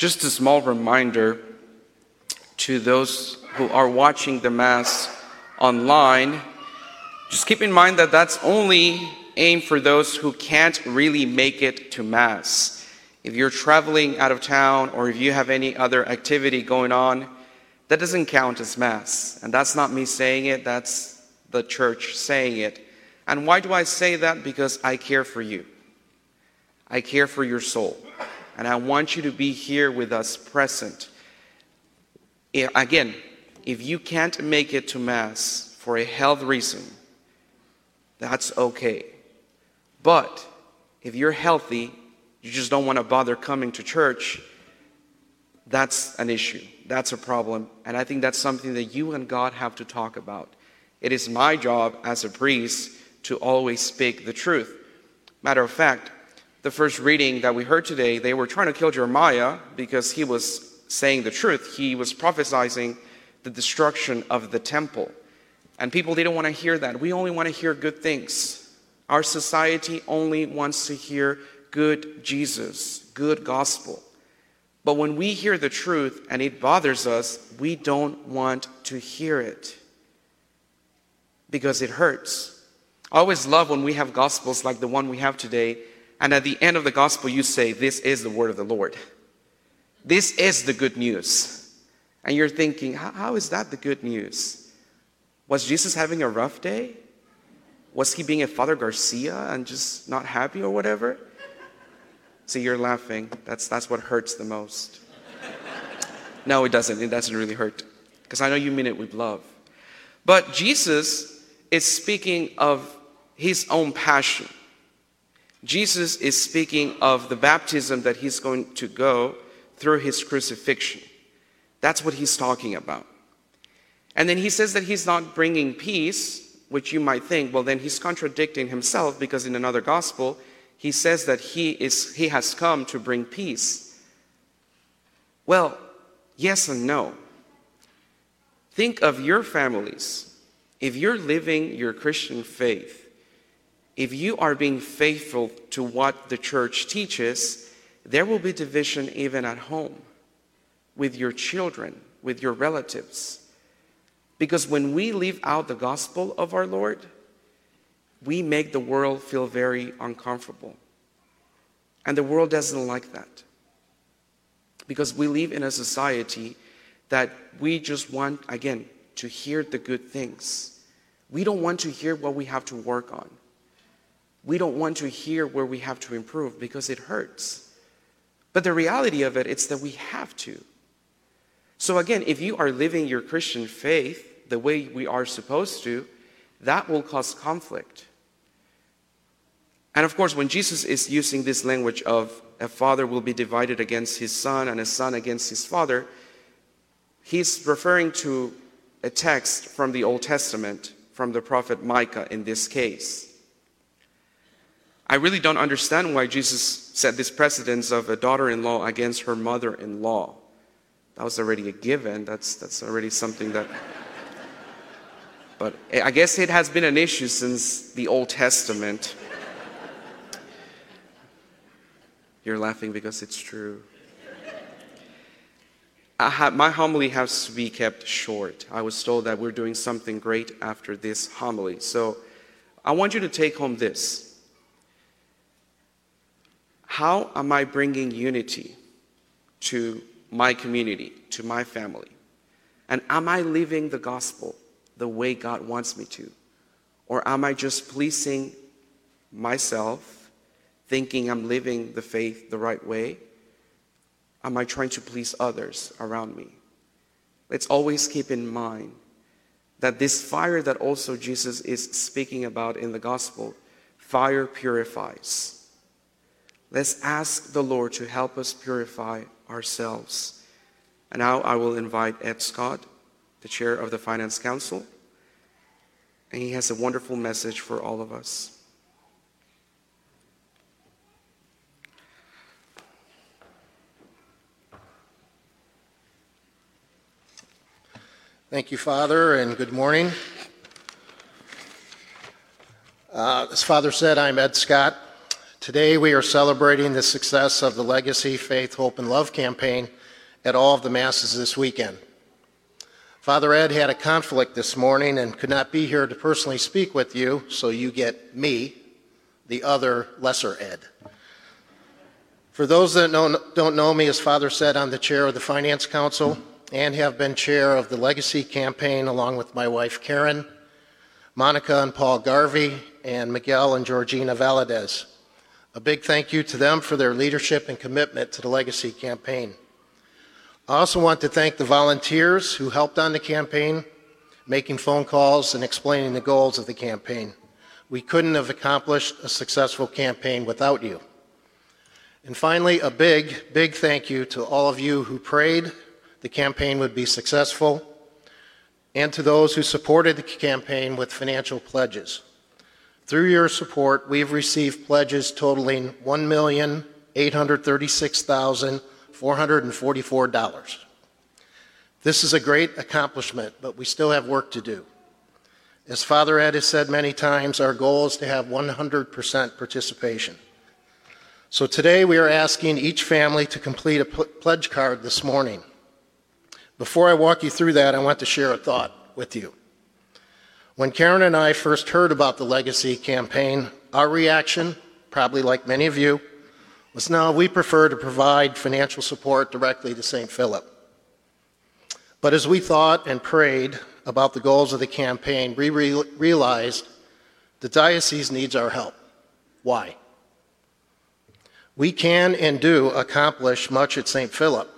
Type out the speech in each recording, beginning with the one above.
Just a small reminder to those who are watching the Mass online, just keep in mind that that's only aimed for those who can't really make it to Mass. If you're traveling out of town or if you have any other activity going on, that doesn't count as Mass. And that's not me saying it, that's the church saying it. And why do I say that? Because I care for you. I care for your soul. And I want you to be here with us present. Again, if you can't make it to Mass for a health reason, that's okay. But if you're healthy, you just don't want to bother coming to church, that's an issue. That's a problem. And I think that's something that you and God have to talk about. It is my job as a priest to always speak the truth. Matter of fact, the first reading that we heard today, they were trying to kill Jeremiah because he was saying the truth. He was prophesying the destruction of the temple. And people didn't want to hear that. We only want to hear good things. Our society only wants to hear good Jesus, good gospel. But when we hear the truth and it bothers us, we don't want to hear it because it hurts. I always love when we have gospels like the one we have today, and at the end of the gospel, you say, This is the word of the Lord. This is the good news. And you're thinking, How is that the good news? Was Jesus having a rough day? Was he being a Father Garcia and just not happy or whatever? See, you're laughing. That's, that's what hurts the most. no, it doesn't. It doesn't really hurt. Because I know you mean it with love. But Jesus is speaking of his own passion. Jesus is speaking of the baptism that he's going to go through his crucifixion. That's what he's talking about. And then he says that he's not bringing peace, which you might think, well, then he's contradicting himself because in another gospel, he says that he, is, he has come to bring peace. Well, yes and no. Think of your families. If you're living your Christian faith, if you are being faithful to what the church teaches, there will be division even at home with your children, with your relatives. Because when we leave out the gospel of our Lord, we make the world feel very uncomfortable. And the world doesn't like that. Because we live in a society that we just want, again, to hear the good things. We don't want to hear what we have to work on. We don't want to hear where we have to improve because it hurts. But the reality of it is that we have to. So, again, if you are living your Christian faith the way we are supposed to, that will cause conflict. And of course, when Jesus is using this language of a father will be divided against his son and a son against his father, he's referring to a text from the Old Testament, from the prophet Micah in this case. I really don't understand why Jesus set this precedence of a daughter in law against her mother in law. That was already a given. That's, that's already something that. But I guess it has been an issue since the Old Testament. You're laughing because it's true. Have, my homily has to be kept short. I was told that we're doing something great after this homily. So I want you to take home this. How am I bringing unity to my community, to my family? And am I living the gospel the way God wants me to? Or am I just pleasing myself, thinking I'm living the faith the right way? Am I trying to please others around me? Let's always keep in mind that this fire that also Jesus is speaking about in the gospel, fire purifies. Let's ask the Lord to help us purify ourselves. And now I will invite Ed Scott, the chair of the Finance Council, and he has a wonderful message for all of us. Thank you, Father, and good morning. Uh, as Father said, I'm Ed Scott. Today we are celebrating the success of the Legacy, Faith, Hope, and Love campaign at all of the Masses this weekend. Father Ed had a conflict this morning and could not be here to personally speak with you, so you get me, the other lesser Ed. For those that don't know me, as Father said, I'm the chair of the Finance Council and have been chair of the Legacy campaign along with my wife Karen, Monica and Paul Garvey, and Miguel and Georgina Valadez. A big thank you to them for their leadership and commitment to the Legacy campaign. I also want to thank the volunteers who helped on the campaign, making phone calls and explaining the goals of the campaign. We couldn't have accomplished a successful campaign without you. And finally, a big, big thank you to all of you who prayed the campaign would be successful and to those who supported the campaign with financial pledges. Through your support, we've received pledges totaling $1,836,000. $444. This is a great accomplishment, but we still have work to do. As Father Ed has said many times, our goal is to have 100% participation. So today we are asking each family to complete a pledge card this morning. Before I walk you through that, I want to share a thought with you. When Karen and I first heard about the Legacy campaign, our reaction, probably like many of you, was no, we prefer to provide financial support directly to St. Philip. But as we thought and prayed about the goals of the campaign, we re- realized the diocese needs our help. Why? We can and do accomplish much at St. Philip,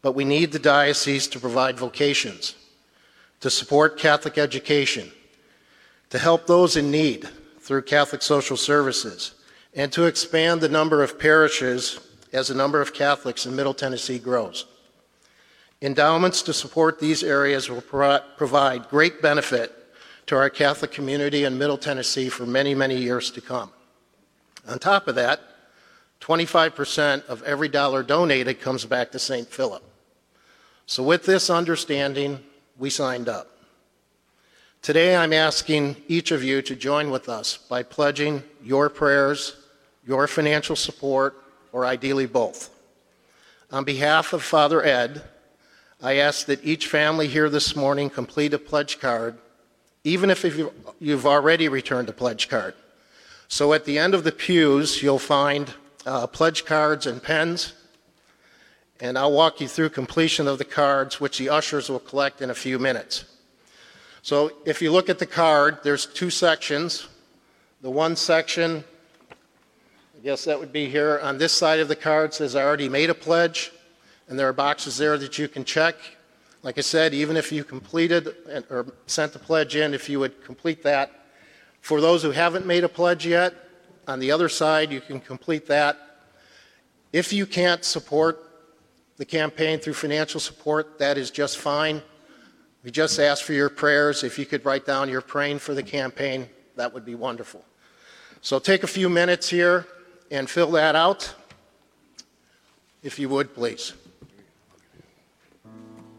but we need the diocese to provide vocations, to support Catholic education, to help those in need through Catholic social services, and to expand the number of parishes as the number of Catholics in Middle Tennessee grows. Endowments to support these areas will pro- provide great benefit to our Catholic community in Middle Tennessee for many, many years to come. On top of that, 25% of every dollar donated comes back to St. Philip. So, with this understanding, we signed up. Today, I'm asking each of you to join with us by pledging your prayers your financial support, or ideally both. On behalf of Father Ed, I ask that each family here this morning complete a pledge card, even if you've already returned a pledge card. So at the end of the pews, you'll find uh, pledge cards and pens, and I'll walk you through completion of the cards, which the ushers will collect in a few minutes. So if you look at the card, there's two sections. The one section I guess that would be here. On this side of the card says I already made a pledge, and there are boxes there that you can check. Like I said, even if you completed or sent the pledge in, if you would complete that. For those who haven't made a pledge yet, on the other side, you can complete that. If you can't support the campaign through financial support, that is just fine. We just ask for your prayers. If you could write down you're praying for the campaign, that would be wonderful. So take a few minutes here and fill that out, if you would, please.